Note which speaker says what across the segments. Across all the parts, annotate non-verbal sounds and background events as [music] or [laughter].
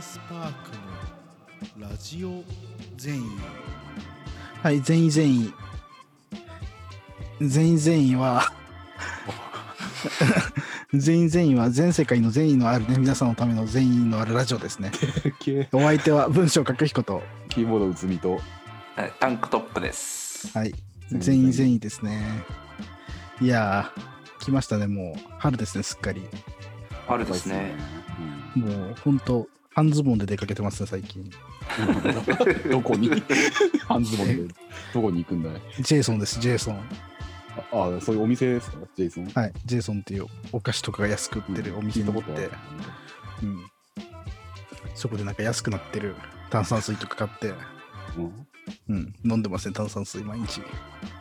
Speaker 1: スパークのラジオ全員
Speaker 2: はい、全員全員。全員全員は、全員全員は全世界の善意のあるね、皆さんのための善意のあるラジオですね。[laughs] お相手は文章書く彦と、
Speaker 3: キーボードうつみと
Speaker 4: はいタンクトップです。
Speaker 2: はい、全員全員ですね。いやー、来ましたね、もう。春ですね、すっかり。
Speaker 4: 春ですね。
Speaker 2: もう、ほんと、半ズボンで出かけてますね、最近。
Speaker 3: う [laughs] んどこに？[laughs] 半ズボンで。どこに行くんだい？
Speaker 2: ジェイソンです、ジェイソン。
Speaker 3: ああそういうお店ですか？ジェイソン？
Speaker 2: はい、ジェイソンっていうお菓子とかが安く売ってるお店に行って。うん。そこでなんか安くなってる炭酸水とか買って、
Speaker 3: うん。
Speaker 2: うん、飲んでますね、炭酸水毎日。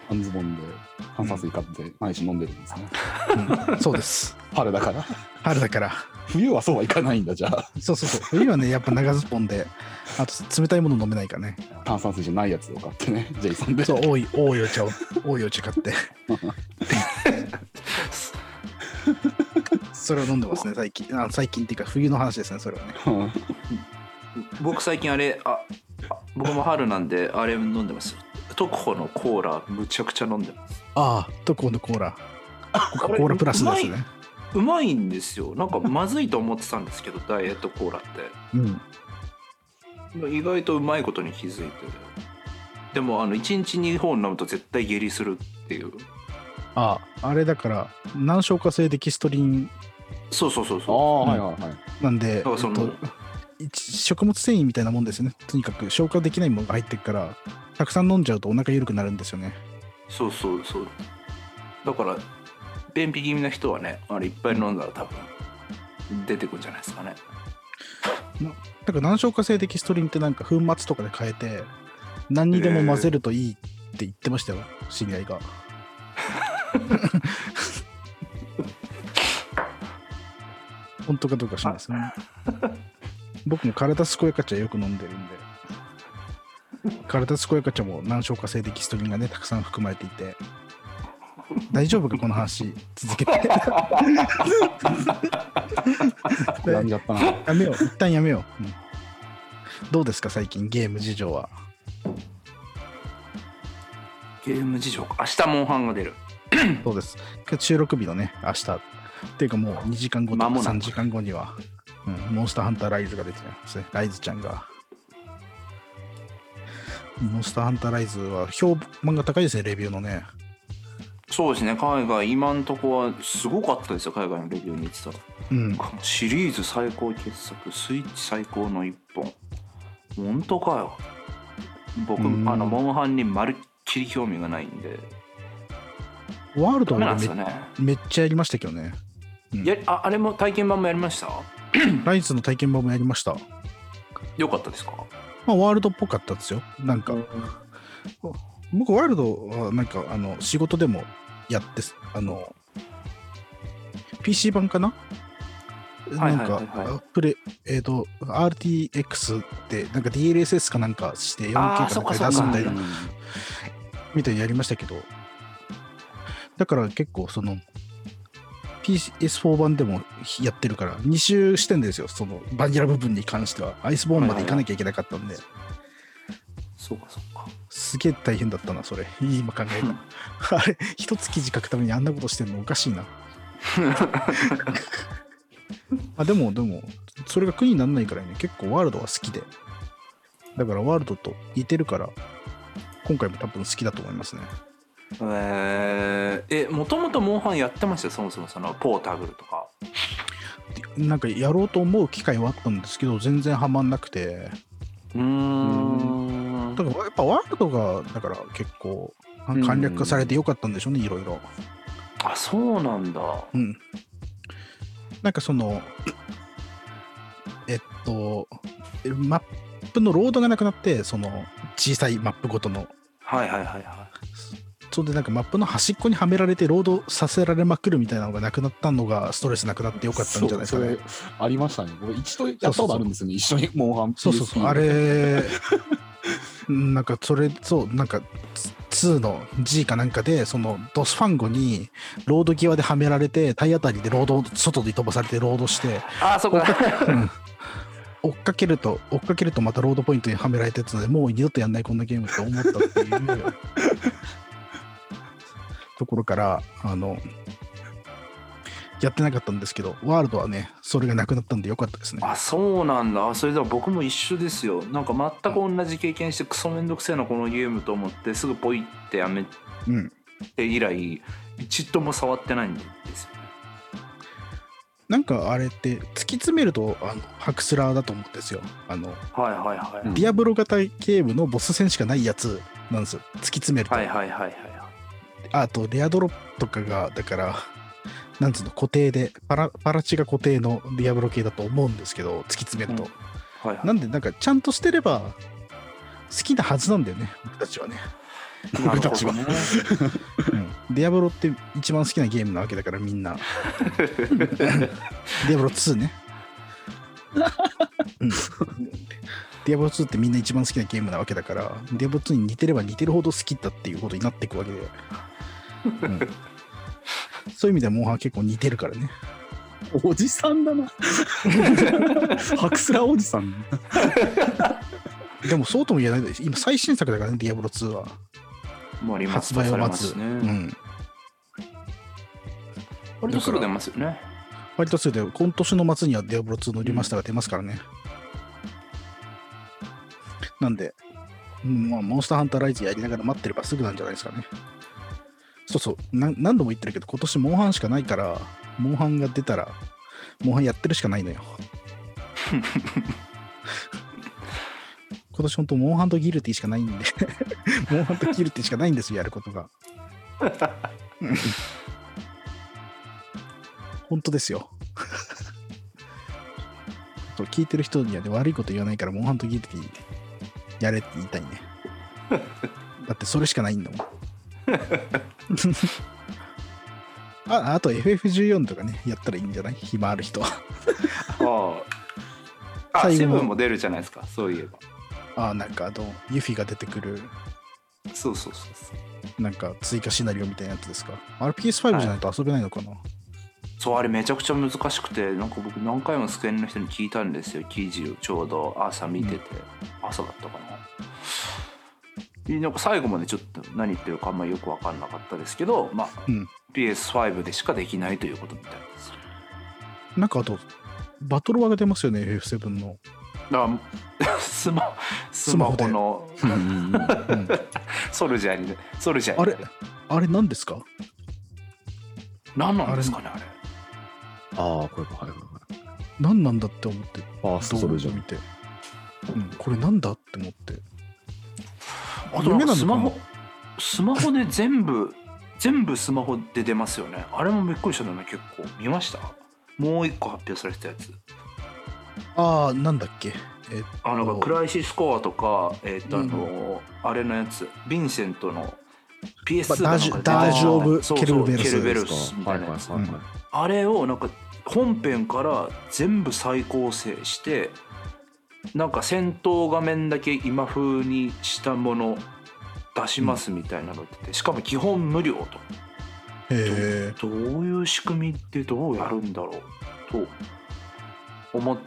Speaker 3: 半ズボンで炭酸水買って毎日飲んでるんですね。
Speaker 2: うん、そうです。[laughs]
Speaker 3: 春だから
Speaker 2: 春だから。
Speaker 3: 冬はそうはいかないんだじゃあ
Speaker 2: そうそうそう。冬はね、やっぱ長ズボンで、あと冷たいもの飲めないからね。
Speaker 3: 炭酸水じゃないやつを買ってねジェイソンで
Speaker 2: そう、多い、多いお茶を、多いお茶買って。[laughs] それを飲んでますね、最近。あ最近っていうか、冬の話ですね、それはね。
Speaker 3: うん
Speaker 4: 僕最近あれああ僕も春なんであれ飲んでますよ。特保のコーラむちゃくちゃ飲んでます。
Speaker 2: ああ、とこのコーラ。コーラプラスですね。
Speaker 4: うまいんですよ。なんかまずいと思ってたんですけど [laughs] ダイエットコーラっ
Speaker 2: うん。
Speaker 4: て意外とうまいことに気づいて。でもあの1日2本飲むと絶対下痢するっていう。
Speaker 2: ああ、あれだから、難消化性デキストリン
Speaker 4: そうそうそう
Speaker 3: ああ
Speaker 4: そ
Speaker 3: はいはいはい
Speaker 2: なんで、
Speaker 4: だからその
Speaker 2: えっと一食物繊維みたいなもんですね。とにかく消化できないものが入ってるから、たくさん飲んじゃうとお腹緩くなるんですよね。
Speaker 4: う。そうそうそう。だから便秘気味な人はねあれいっぱい飲んだら多分出てくるんじゃないですかね。
Speaker 2: だから難消化性デキストリンってなんか粉末とかで変えて、何にでも混ぜるといいって言ってましたよ、知り合いが。[laughs] 本当かどうか知らないですね。僕も体健やか茶よく飲んでるんで、体健やか茶も難消化性デキストリンがね、たくさん含まれていて、[laughs] 大丈夫か、この話、続けて。[laughs]
Speaker 3: やんじゃったな
Speaker 2: やめよう、一旦やめよう。うんどうですか、最近、ゲーム事情は？
Speaker 4: ゲーム事情か明日モンハンが出る。[clears throat]
Speaker 2: そうです。収録日のね、明日。っていうかもう2時間後とか
Speaker 4: 間もなく
Speaker 2: 3時間後には、うん、モンスターハンターライズが出てますね。ライズちゃんが。モンスターハンターライズは評判が高いですね、レビューのね。
Speaker 4: そうですね海外今んとこはすごかったですよ海外のレビュー見てたら。
Speaker 2: うん。
Speaker 4: シリーズ最高傑作スイッチ最高の一本。本当かよ。僕
Speaker 2: うん。
Speaker 4: あのモンハンにまるっきり興味がないんで。
Speaker 2: ワールドはめ
Speaker 4: んですよね。
Speaker 2: めっちゃやりましたけどね。うん。
Speaker 4: やああれも体験版もやりました？
Speaker 2: ライズの体験版もやりました。
Speaker 4: よかったですか？
Speaker 2: まあ、ワールドっぽかったですよ。なんか、僕ワールドはなんかあの仕事でもやってすあの PC 版かな？
Speaker 4: はい
Speaker 2: なん
Speaker 4: はいはい。はい
Speaker 2: かあプレえっ、と RTX ってなんか DLSS かなんかして 4K
Speaker 4: あー
Speaker 2: かなんかで出すみたいな
Speaker 3: うん。
Speaker 2: みたいにやりましたけど。だから結構その PS4 版でもやってるから2周してんですよ。そのバニラ部分に関しては。アイスボーンまで行かなきゃいけなかったんで、
Speaker 4: そうかそうか
Speaker 2: すげえ大変だったな、それ。今考えた。[laughs] あれ、一つ記事書くためにあんなことしてんのおかしいな。[laughs] あでも、でも、それが苦にならないからいね、結構ワールドは好きで。だからワールドと似てるから、今回も多分好きだと思いますね。
Speaker 4: えー、えもともとモンハンやってました？よそもそもそのポータブルとか
Speaker 2: でなんかやろうと思う機会はあったんですけど、全然ハマんなくて。
Speaker 4: うーん
Speaker 2: だからやっぱワールドが、だから結構簡略化されてよかったんでしょうね、いろいろ。
Speaker 4: あそうなんだ。
Speaker 2: うん。なんかその、えっと、マップのロードがなくなって、その小さいマップごとの、
Speaker 4: はいはいはいは
Speaker 2: それでなんかマップの端っこにはめられてロードさせられまくるみたいなのがなくなったのがストレスなくなってよかったんじゃないですかね。
Speaker 3: ありましたね。僕一度やったことあるんですよね。一緒にモンハン
Speaker 2: そうそうそう、あれ、[laughs] なんかそれ、そう、なんか2の G かなんかで、そのドスファンゴにロード際ではめられて、体当たりでロード、外に飛ばされてロードして、
Speaker 4: ああそこだ [laughs]
Speaker 2: うん。追っかけると、追っかけるとまたロードポイントにはめられたやつでもう二度とやんないこんなゲームって思ったっていうところから、あの、やってなかったんですけど、ワールドはね、それがなくなったんでよかったですね。
Speaker 4: あそうなんだそれでは僕も一緒ですよなんか全く同じ経験してクソめんどくせえなこのゲームと思ってすぐポイってやめ
Speaker 2: うん。
Speaker 4: て以来一度も触ってないんですよね
Speaker 2: なんかあれって突き詰めるとあのハクスラーだと思うんですよ。あの、
Speaker 4: はいはいはい、
Speaker 3: うん
Speaker 2: ディアブロ型ゲームのボス戦しかないやつなんですよ。突き詰めると。
Speaker 4: はいはいはいはい
Speaker 2: あと、レアドロップとかが、だから、なんつうの、固定で、パラパラチが固定のディアブロ系だと思うんですけど、突き詰めると。
Speaker 4: はいはい
Speaker 2: なんで、なんか、ちゃんとしてれば、好きなはずなんだよね、僕たちはね。
Speaker 4: なるほどね
Speaker 2: うん、ディアブロって一番好きなゲームなわけだから、みんな。[laughs] ディアブロ2ね。[laughs] うん、ディアブロ2ってみんな一番好きなゲームなわけだから、ディアブロ2に似てれば似てるほど好きだっていうことになっていくわけで。うんそういう意味ではモンハン結構似てるからね。
Speaker 3: おじさんだな。ハクスラーおじさん。[laughs]
Speaker 2: でもそうとも言えないです。今最新作だからね、ディアブロ2は。
Speaker 4: もうリマ
Speaker 2: 発
Speaker 4: スターされ
Speaker 2: 売を待つ。
Speaker 4: ますね、
Speaker 2: うん。
Speaker 4: 割とすぐ出ますよね
Speaker 2: 割とすぐで、今年の末にはディアブロ2のリマスターが出ますからね。なんで、うんまあ、モンスターハンターライズやりながら待ってればすぐなんじゃないですかね。そうそう、な何度も言ってるけど、今年モンハンしかないから、モンハンが出たら、モンハンやってるしかないのよ。[laughs] 今年本当、モンハンとギルティしかないんで、[laughs] モンハンとギルティしかないんですよ、やることが。本当ですよ。そう聞いてる人には、ね、悪いこと言わないから、モンハンとギルティやれって言いたいね。だってそれしかないんだもん。[laughs] ああと FF14 とかね、やったらいいんじゃない？暇ある人は。
Speaker 4: ああセブンも出るじゃないですかそういえば。
Speaker 2: あなんかあの、ユフィが出てくる、
Speaker 4: そうそうそうそう。
Speaker 2: なんか追加シナリオみたいなやつですか？あれ PS5 じゃないと遊べないのかな、
Speaker 4: そうあれめちゃくちゃ難しくてなんか僕何回もスクエニの人に聞いたんですよ記事をちょうど朝見てて、朝だったかなんか最後までちょっと何言ってるかあんまりよく分かんなかったですけど、まあ
Speaker 2: うん。
Speaker 4: PS5 でしかできないということみたいです
Speaker 2: なんかあと、バトロワが出ますよね、FF7 の。
Speaker 4: だからスマスマホの [laughs] ソルジャーにねソルジャー
Speaker 2: あれ
Speaker 4: にね
Speaker 2: あれ何ですか？
Speaker 4: 何なんですかねあれ
Speaker 3: ああ、これか。はいはいはい。
Speaker 2: 何なんだって思って、
Speaker 3: ファーストソルジャー
Speaker 2: 見て。うん、これなんだって思って。
Speaker 4: あとなんかスマホスマホで全部 [laughs] 全部スマホで出ますよね。あれもびっくりしたのね結構。見ました？もう一個発表されてたやつ。
Speaker 2: ああ、なんだっけ？えっ
Speaker 4: あなんかクライシスコアとかえっ、とあ
Speaker 2: うん。
Speaker 4: の、あれのやつ。ヴィンセントの PS2
Speaker 2: ま
Speaker 4: かなんかで出てた
Speaker 2: ダージオブケルベルス。
Speaker 4: そうケルベルスみたいなやつ、
Speaker 3: はいはいはいはい。
Speaker 4: あれをなんか本編から全部再構成してなんか戦闘画面だけ今風にしたもの出しますみたいなの言っててしかも基本無料と
Speaker 2: へえ。
Speaker 4: どういう仕組みってどうやるんだろうと思っ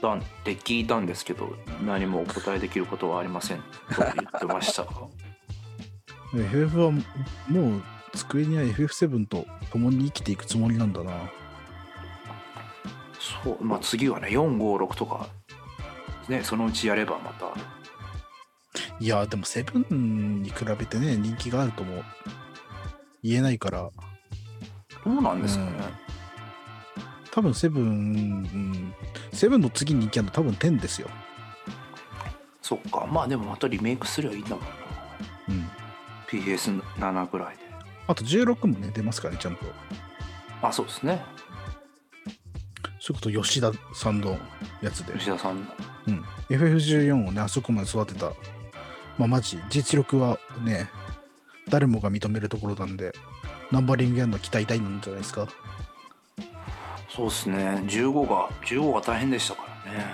Speaker 4: たんで聞いたんですけど何もお答えできることはありませんと言ってました [laughs] が
Speaker 2: FF はもう机には FF7 と共に生きていくつもりなんだな。
Speaker 4: そうまあ次はね456とかねそのうちやればまた。
Speaker 2: いや、でも7に比べてね、人気があるとも言えないから、
Speaker 4: どうなんですかね、
Speaker 2: 多分7、うん、7の次に人気あるの多分10ですよ。
Speaker 4: そっか。まあでもまたリメイクすりゃいいんだもんな。
Speaker 2: うん。
Speaker 4: PS7 ぐらいで。
Speaker 2: あと16もね、出ますからね、ちゃんと。
Speaker 4: あそうですね。
Speaker 2: それこそ吉田さんのやつで。
Speaker 4: 吉田さんの
Speaker 2: うん。FF14 をね、あそこまで育てた。まあ、マジ、実力はね、誰もが認めるところなんで、ナンバリングやるの期待大なんじゃないですか？
Speaker 4: そうですね15が15が大変でしたからね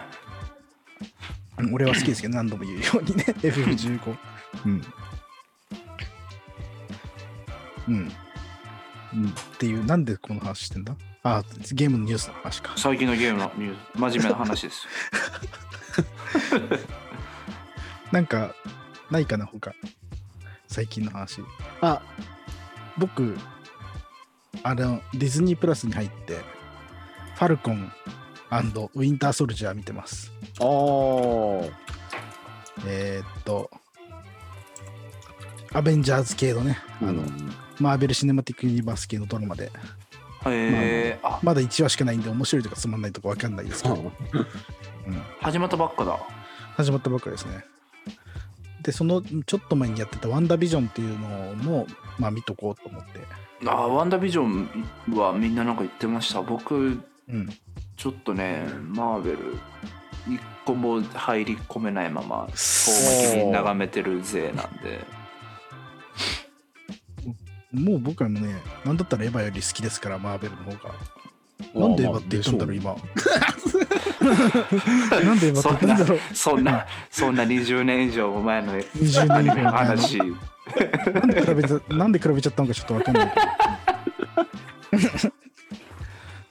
Speaker 2: うん俺は好きですけど、[laughs] 何度も言うようにね、FF15。うん。うん。うん。っていう、なんでこの話してんだ？あ、ゲームのニュースの話か。
Speaker 4: 最近のゲームのニュース真面目な話です [laughs] [laughs]
Speaker 2: なんか、ないかな、他。最近の話。あ、僕、あの、ディズニープラスに入って、ファルコンウィンターソルジャー見てます。
Speaker 3: あー。
Speaker 2: えーっと、アベンジャーズ系のね、あの、
Speaker 3: うん。
Speaker 2: マーベル・シネマティック・ユニバース系のドラマで、
Speaker 4: へえあ
Speaker 2: まだ1話しかないんで、面白いとかつまんないとかわかんないですけど、うん、
Speaker 4: 始まったばっかだ
Speaker 2: 始まったばっかりですね。で、そのちょっと前にやってたワンダービジョンっていうのも、まあ見とこうと思って。
Speaker 4: あワンダービジョンはみんななんか言ってました僕
Speaker 2: うん。
Speaker 4: ちょっとねマーベル一個も入り込めないまま遠巻きに眺めてる勢なんで
Speaker 2: もう僕はね、なんだったらエヴァより好きですから、マーベルの方が。なんでエヴァって言ったんだろう、今。[laughs] なんでエヴァって言ったんだろう。
Speaker 4: そんなそんな20年以上前の
Speaker 2: 20年以上
Speaker 4: アニメの話
Speaker 2: なんで比べたなんで比べちゃったのかちょっとわかんないけど。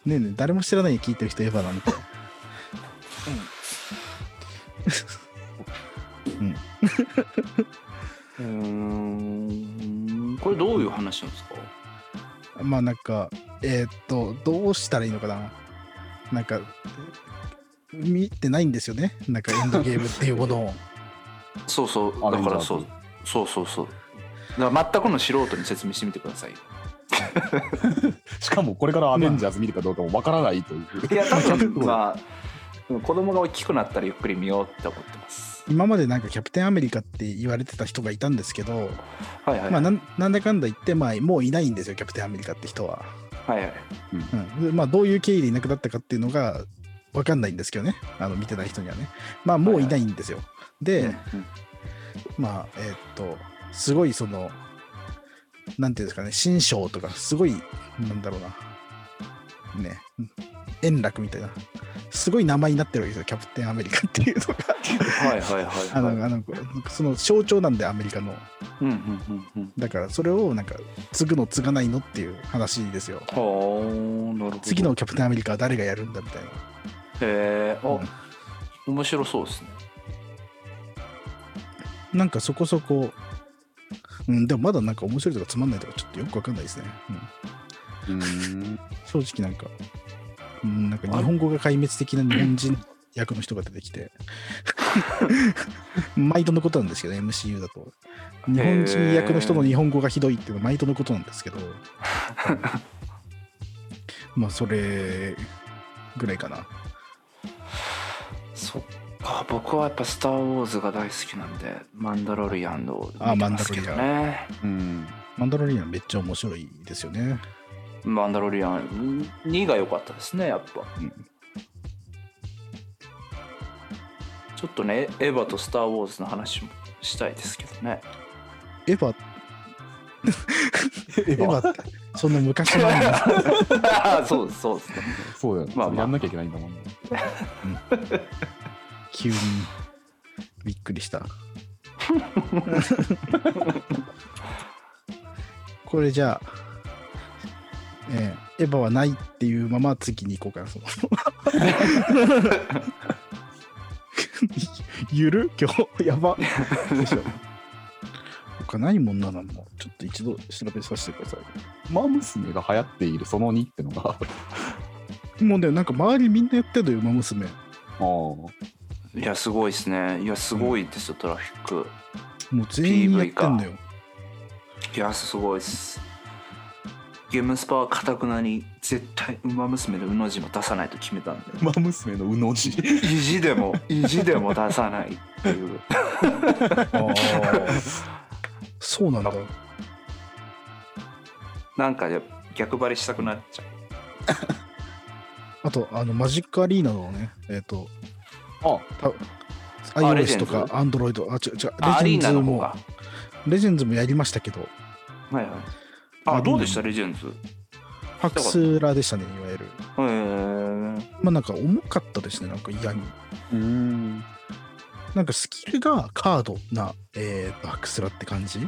Speaker 2: ねえねえ、誰も知らないで聞いてる人エヴァなんて。うん。
Speaker 4: うーんこれどういう話なんですか？
Speaker 2: まあなんか、えーっと、どうしたらいいのかな。なんか、見てないんですよね。なんかエンドゲームっていうものを。[laughs]
Speaker 4: そうそう。だからそう。そうそうそう。だから全くの素人に説明してみてください。よ
Speaker 3: しかもこれからアベンジャーズ見るかどうかもわからないという。
Speaker 4: いや多分まあ [laughs] 子供が大きくなったらゆっくり見ようって思ってます。
Speaker 2: 今までなんかキャプテンアメリカって言われてた人がいたんですけど、
Speaker 4: はいはい、
Speaker 2: まあなんなんだかんだ言って、まあもういないんですよ、キャプテンアメリカって人は。
Speaker 4: はいはい。
Speaker 2: うん。でまあ、どういう経緯でいなくなったかっていうのが分かんないんですけどね。あの見てない人にはね。まあもういないんですよ、で、
Speaker 4: うんうん
Speaker 2: まあえーっとすごいそのなんていうんですかね。新章とかすごいなんだろうな。ね。円楽みたいな。すごい名前になってるわけですよ。キャプテンアメリカっていうのが。
Speaker 4: はいはいはい
Speaker 2: あの
Speaker 4: はい。
Speaker 2: あのその象徴なんでアメリカの。
Speaker 4: うんうんうんうん。
Speaker 2: だからそれをなんか継ぐの継がないのっていう話ですよ。
Speaker 4: はあなるほど。
Speaker 2: 次のキャプテンアメリカは誰がやるんだみたいな
Speaker 4: へえあ、
Speaker 2: うん
Speaker 4: 面白そうですね
Speaker 2: なんかそこそこ、うん、でもまだなんか面白いとかつまんないとかちょっとよくわかんないですね。うん、
Speaker 3: うん。
Speaker 2: 正直なんか、うん、なんか日本語が壊滅的な日本人役の人が出てきて、[laughs] 毎度のことなんですけど、MCU だと。日本人役の人の日本語がひどいっていうのは毎度のことなんですけど、[laughs] まあそれぐらいかな。
Speaker 4: そっか僕はやっぱ「スター・ウォーズ」が大好きなんでマンダロリアンを見てますけどね。
Speaker 3: うん。
Speaker 2: マンダロリアンめっちゃ面白いですよね。
Speaker 4: マンダロリアン2が良かったですねやっぱ、
Speaker 2: うん。
Speaker 4: ちょっとねエヴァと「スター・ウォーズ」の話もしたいですけどね。
Speaker 2: エヴァ、
Speaker 3: エ [laughs]
Speaker 2: エヴァ？って、そんな昔の
Speaker 4: そうですそうです。ね
Speaker 3: そうだよね。
Speaker 4: まあまあ。
Speaker 3: やんなきゃいけないんだもんね。[laughs]
Speaker 2: 急にびっくりした。[laughs] これじゃあ、えーエヴァはないっていうまま次に行こうかな。その [laughs] ゆる？今日？やば。でしょ他ないもんなのもちょっと一度調べさせてくださ
Speaker 3: マ娘が流行っているその2ってのが。あ
Speaker 2: い。もうね、なんか周りみんなやってるのよ、馬娘。
Speaker 3: あ。
Speaker 4: いやすごいですね。いやすごいですよ、トラフィック。
Speaker 2: もう全員やってんだよ。
Speaker 4: いやすごいです。ゲームスパはかたくなに絶対「ウマ娘」の「うの字も出さないと決めたんで。
Speaker 3: マ娘のうの字。
Speaker 4: 意地でも [laughs] 意地でも出さないっていう。
Speaker 2: そうなんだ。
Speaker 4: なんかや逆張りしたくなっちゃう。[laughs]
Speaker 2: あと、あの、マジックアリーナのね、えっ、と、
Speaker 3: あ、
Speaker 2: た
Speaker 4: あ
Speaker 2: iOS とか Android、あ、違う違う、レジェンズも。レジェンズもやりましたけど、
Speaker 4: はいはい。あどうでした？レジェンズ。
Speaker 2: ハクスラでしたね、いわゆる。
Speaker 4: へー。
Speaker 2: まあなんか重かったですね、なんか嫌に。
Speaker 3: うん。
Speaker 2: なんかスキルがカードな、えーと、ハクスラって感じ？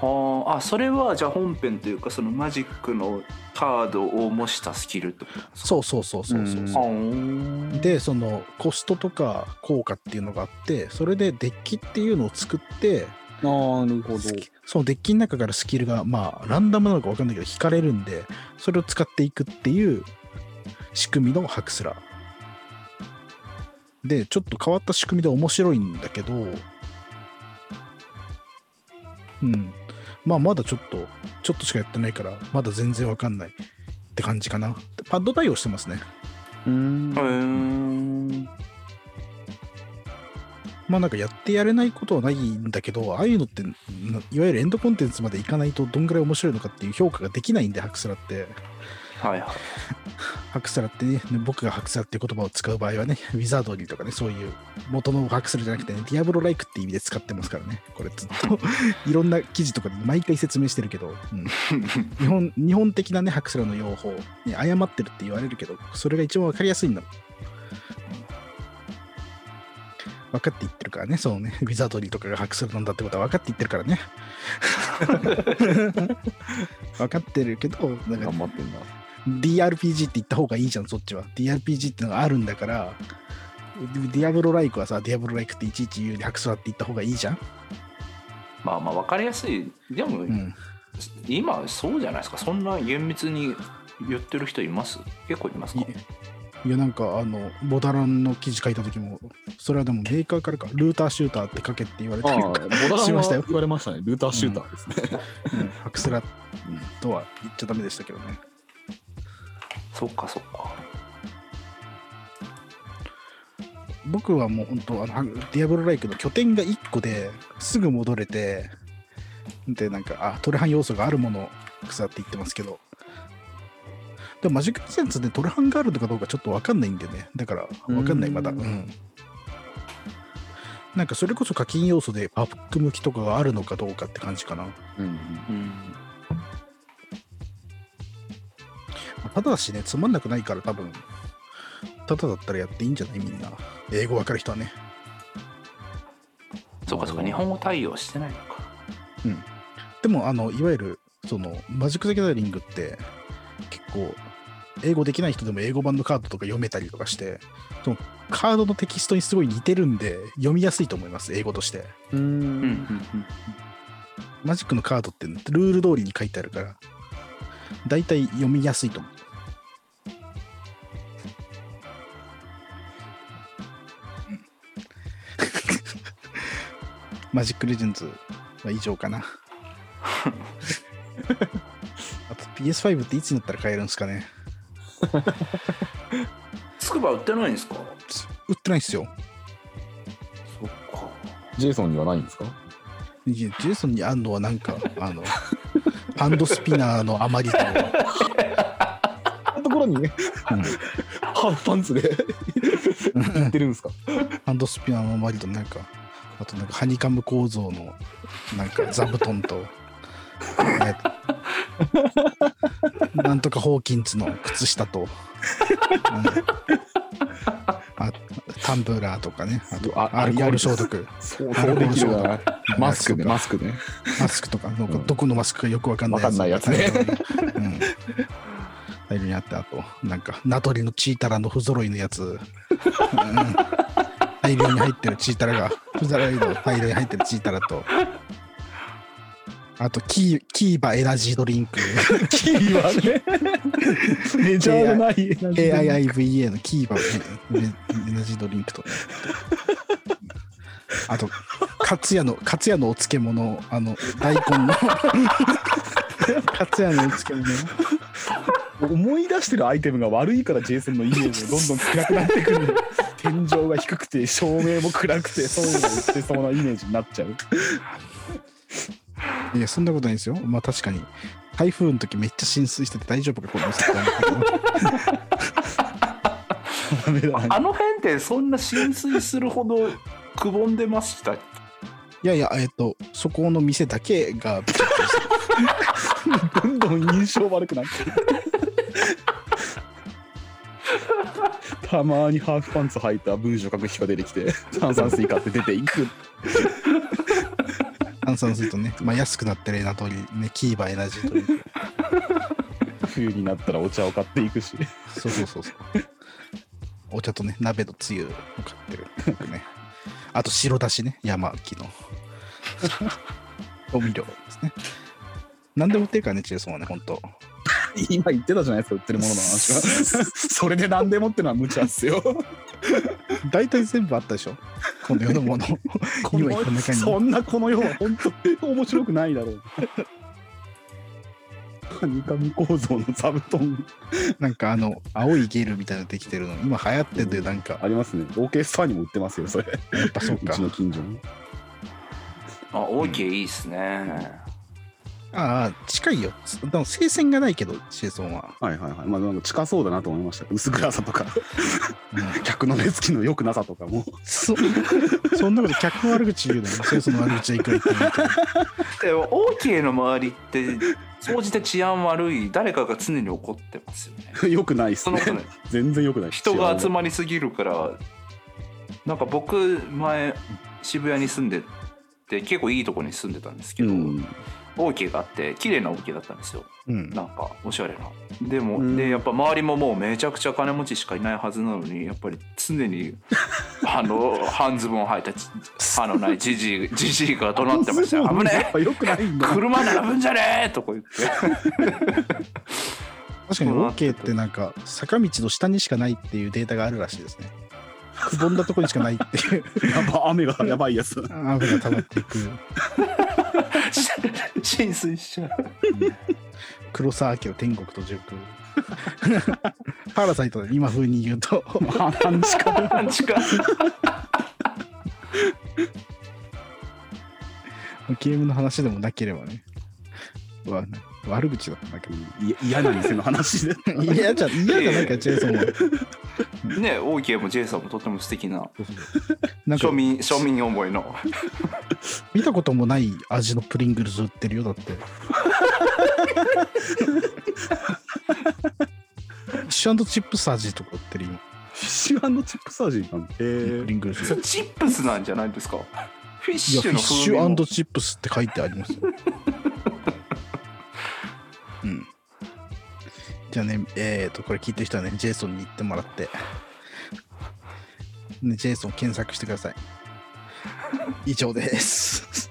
Speaker 4: はあ。あそれはじゃあ本編というかそのマジックのカードを模したスキルってことか。
Speaker 2: そうそうそうそうそう
Speaker 3: う。ん。
Speaker 2: そうでそのコストとか効果っていうのがあってそれでデッキっていうのを作って
Speaker 3: あーなるほど。
Speaker 2: そのデッキの中からスキルがまあランダムなのか分かんないけど引かれるんでそれを使っていくっていう仕組みのハクスラでちょっと変わった仕組みで面白いんだけどうんまあまだちょっとちょっとしかやってないからまだ全然分かんないって感じかな。パッド対応してますね。
Speaker 3: うん。
Speaker 4: へー。
Speaker 2: まあなんかやってやれないことはないんだけど、ああいうのって、ないわゆるエンドコンテンツまでいかないとどんぐらい面白いのかっていう評価ができないんで、ハクスラって。
Speaker 4: はいはい
Speaker 2: ハクスラってね、僕がハクスラっていう言葉を使う場合はね、[laughs] ウィザードリーとかね、そういう元のハクスラじゃなくてね、ディアブロライクって意味で使ってますからね、これずっと [laughs] いろんな記事とかで毎回説明してるけど、うん [laughs] 日本日本的なね、ハクスラの用法、ね、誤ってるって言われるけど、それが一番わかりやすいんだもん。分かって言ってるからね、そのね、ウィザードリーとかがハクスラなんだってことは分かって言ってるからね。分かってるけど、なんか
Speaker 3: 頑張ってんだ。
Speaker 2: DRPG って言った方がいいじゃん、そっちは。DRPG ってのがあるんだから、ディアブロライクはさ、ディアブロライクっていちいち言うよりハクスラって言った方がいいじゃん。
Speaker 4: まあまあ分かりやすいでも、
Speaker 2: うん。
Speaker 4: 今そうじゃないですかそんな厳密に言ってる人います？結構いますか？
Speaker 2: いいや、なんか、あの、ボダランの記事書いた時も、それはでもメーカーからか、ルーターシューターって書けって言われて
Speaker 3: ああ、ボダラン
Speaker 2: しましたよ
Speaker 3: は言われましたね。ルーターシューターですね。
Speaker 2: うんハクスラとは言っちゃダメでしたけどね。
Speaker 4: そっかそっか
Speaker 2: 僕はもう本当あの、ディアブロライクの拠点が1個ですぐ戻れて、で、なんか、あ、トレハン要素があるものを草って言ってますけど、でもマジックプレゼンツでトレハンがあるのかどうかちょっとわかんないんでね。だから、わかんない、
Speaker 3: うん
Speaker 2: まだ。うん。なんかそれこそ課金要素でパック向きとかがあるのかどうかって感じかな。
Speaker 3: うん。
Speaker 4: うん
Speaker 2: ただだしね、つまんなくないから多分、ただだったらやっていいんじゃない？みんな。英語わかる人はね。
Speaker 4: そっかそっか日本語対応してないのか
Speaker 2: でも、あの、いわゆる、その、マジック・ザ・ギャザリングって、結構、英語できない人でも英語版のカードとか読めたりとかして、そのカードのテキストにすごい似てるんで、読みやすいと思います、英語として。
Speaker 3: う
Speaker 4: うんうん
Speaker 3: ん。
Speaker 2: マジックのカードってルール通りに書いてあるから、だいたい読みやすいと思う。マジックレジェンズは以上かな。[laughs] あと PS5 っていつになったら買えるんですかね。
Speaker 4: つくば売ってないんですか？
Speaker 2: 売ってないっすよ。
Speaker 4: そっか。
Speaker 3: ジェイソンにはないんですか？
Speaker 2: いやジェイソンにあんのはなんか、[laughs] あの、ハンドスピナーの余りと、
Speaker 3: ところにね、
Speaker 2: うん。
Speaker 3: ハーフパンツで [laughs] 言ってるんですか？
Speaker 2: ハンドスピナーの余りとなんか、あとなんかハニカム構造のなんか座布団と、えなんとかホーキンズの靴下と、うんあタンブラーとかね、あと
Speaker 3: あ
Speaker 2: アルコール消毒、
Speaker 3: そうそうできるな。マスクね、マスクね。
Speaker 2: マスクとか、なんか
Speaker 3: うん。
Speaker 2: どこのマスクかよくわかんない
Speaker 3: わかんないやつね。
Speaker 2: うん。大量にあって、あと、なんか、ナトリのチータラの不揃いのやつ、うん大量に入ってるチータラが、不揃いの大量に入ってるチータラと、あとキー、キーバエナジードリンク、
Speaker 3: キーはね、メジャーのない
Speaker 2: AIIVA のキーバエエナジードリンクと、あと、カツヤの、カツヤのお漬物、あの、大根の、カツヤのお漬物。
Speaker 3: 思い出してるアイテムが悪いからジェイソンのイメージがどんどん暗くなってくる天井が低くて照明も暗くて [laughs] そういうのってそうなイメージになっちゃう。
Speaker 2: いや、そんなことないですよ。まあ確かに、台風の時めっちゃ浸水してて大丈夫か、この店って思ったけど
Speaker 3: ダメだ
Speaker 4: あの辺ってそんな浸水するほどくぼんでました？
Speaker 2: いやいや、えっと、そこの店だけが、[laughs]
Speaker 3: どんどん印象悪くなってたまにハーフパンツ履いた文章書く人が出てきて炭酸水買って出ていく
Speaker 2: 炭酸水とね、まあ、安くなってるエナドリ、ね、キーバーエナジーと。
Speaker 3: 冬になったらお茶を買っていくし。
Speaker 2: そうそうそうそう。お茶とね、鍋とつゆを買ってる。僕ね。あと白だしね、山木の。[laughs] 調味料ですね。何でも売ってるからね、チェーソンはね、ほんと。
Speaker 3: 今言ってたじゃないですか、売ってるものの話は。[laughs] それで何でもってのは無茶っすよ。
Speaker 2: 大体全部あったでしょ？この世のもの。[laughs]
Speaker 3: こ
Speaker 2: 今言った中に。
Speaker 3: そんなこの世は本当に面白くないだろう。ハニカミ構造の座布団
Speaker 2: なんかあの、青いゲルみたいなのできてるの、今流行ってんだよ、なんか。
Speaker 3: ありますね。OK ストアにも売ってますよ、それ。
Speaker 2: やっぱそうか
Speaker 3: うち。の近所に。
Speaker 4: あ OK いいっすね
Speaker 2: ああ、近いよ。つでも、聖戦がないけど、チェーソンは。
Speaker 3: はいはいはい。まあなんか近そうだなと思いました。薄暗さとか、
Speaker 2: うん
Speaker 3: 客の目つきの良くなさとかも。
Speaker 2: そそんなこと客の悪口言うのよ。チェーソンの悪口はいくら言って
Speaker 4: OK の周りって総じて治安悪い誰かが常に怒ってますよね [laughs]
Speaker 3: 良くないっすね全然良くない。
Speaker 4: 人が集まりすぎるからなんか僕前渋谷に住んでて結構いいとこに住んでたんですけど、
Speaker 3: うん。
Speaker 4: OK があって綺麗な OK だったんですよ。
Speaker 2: うん。
Speaker 4: なんかおしゃれな。でも、
Speaker 3: うん。
Speaker 4: でやっぱ周りももうめちゃくちゃ金持ちしかいないはずなのにやっぱり常に [laughs] あの半ズボン履いたち [laughs] 歯のないジジイジジイが怒鳴ってましたよ。危
Speaker 3: や
Speaker 4: ね
Speaker 3: っぱ良くないん
Speaker 4: え
Speaker 3: だ。
Speaker 4: 車並ぶんじゃねえとか言って。[laughs]
Speaker 2: 確かに OK ってなんか坂道の下にしかないっていうデータがあるらしいですね。くぼんだとこにしかないっていう。
Speaker 3: やば雨がやばいやつ。
Speaker 2: 雨が溜まっていく。
Speaker 4: 浸水しちゃう。
Speaker 2: 黒沢家の天国と塾。パラサイトで今風に言うと。
Speaker 3: 半地下
Speaker 4: 感じか。
Speaker 2: ゲームの話でもなければね。わ悪口だったんだけ。
Speaker 3: いや嫌な店の話で。
Speaker 2: ど嫌じゃ嫌じゃないからチェーソン。は [laughs]
Speaker 4: ね OK も J さんもとっても素敵な
Speaker 2: なんか
Speaker 4: 庶民庶民思いの。
Speaker 2: 見たこともない味のプリングルズ売ってるよだって。フィッシュチップス味とか売ってるよ。
Speaker 3: フィッシュチップサージなん
Speaker 2: プ
Speaker 3: え
Speaker 2: リングルズ。
Speaker 4: それチップスなんじゃないですか？フィッ
Speaker 2: い
Speaker 4: シ
Speaker 2: や、フィッ
Speaker 4: ュの
Speaker 2: シ
Speaker 4: 風味も
Speaker 2: ュチップスって書いてありますよ。じゃあね、えっ、と、これ聞いてる人はね、ジェイソンに行ってもらって、ね、ジェイソン検索してください。以上です。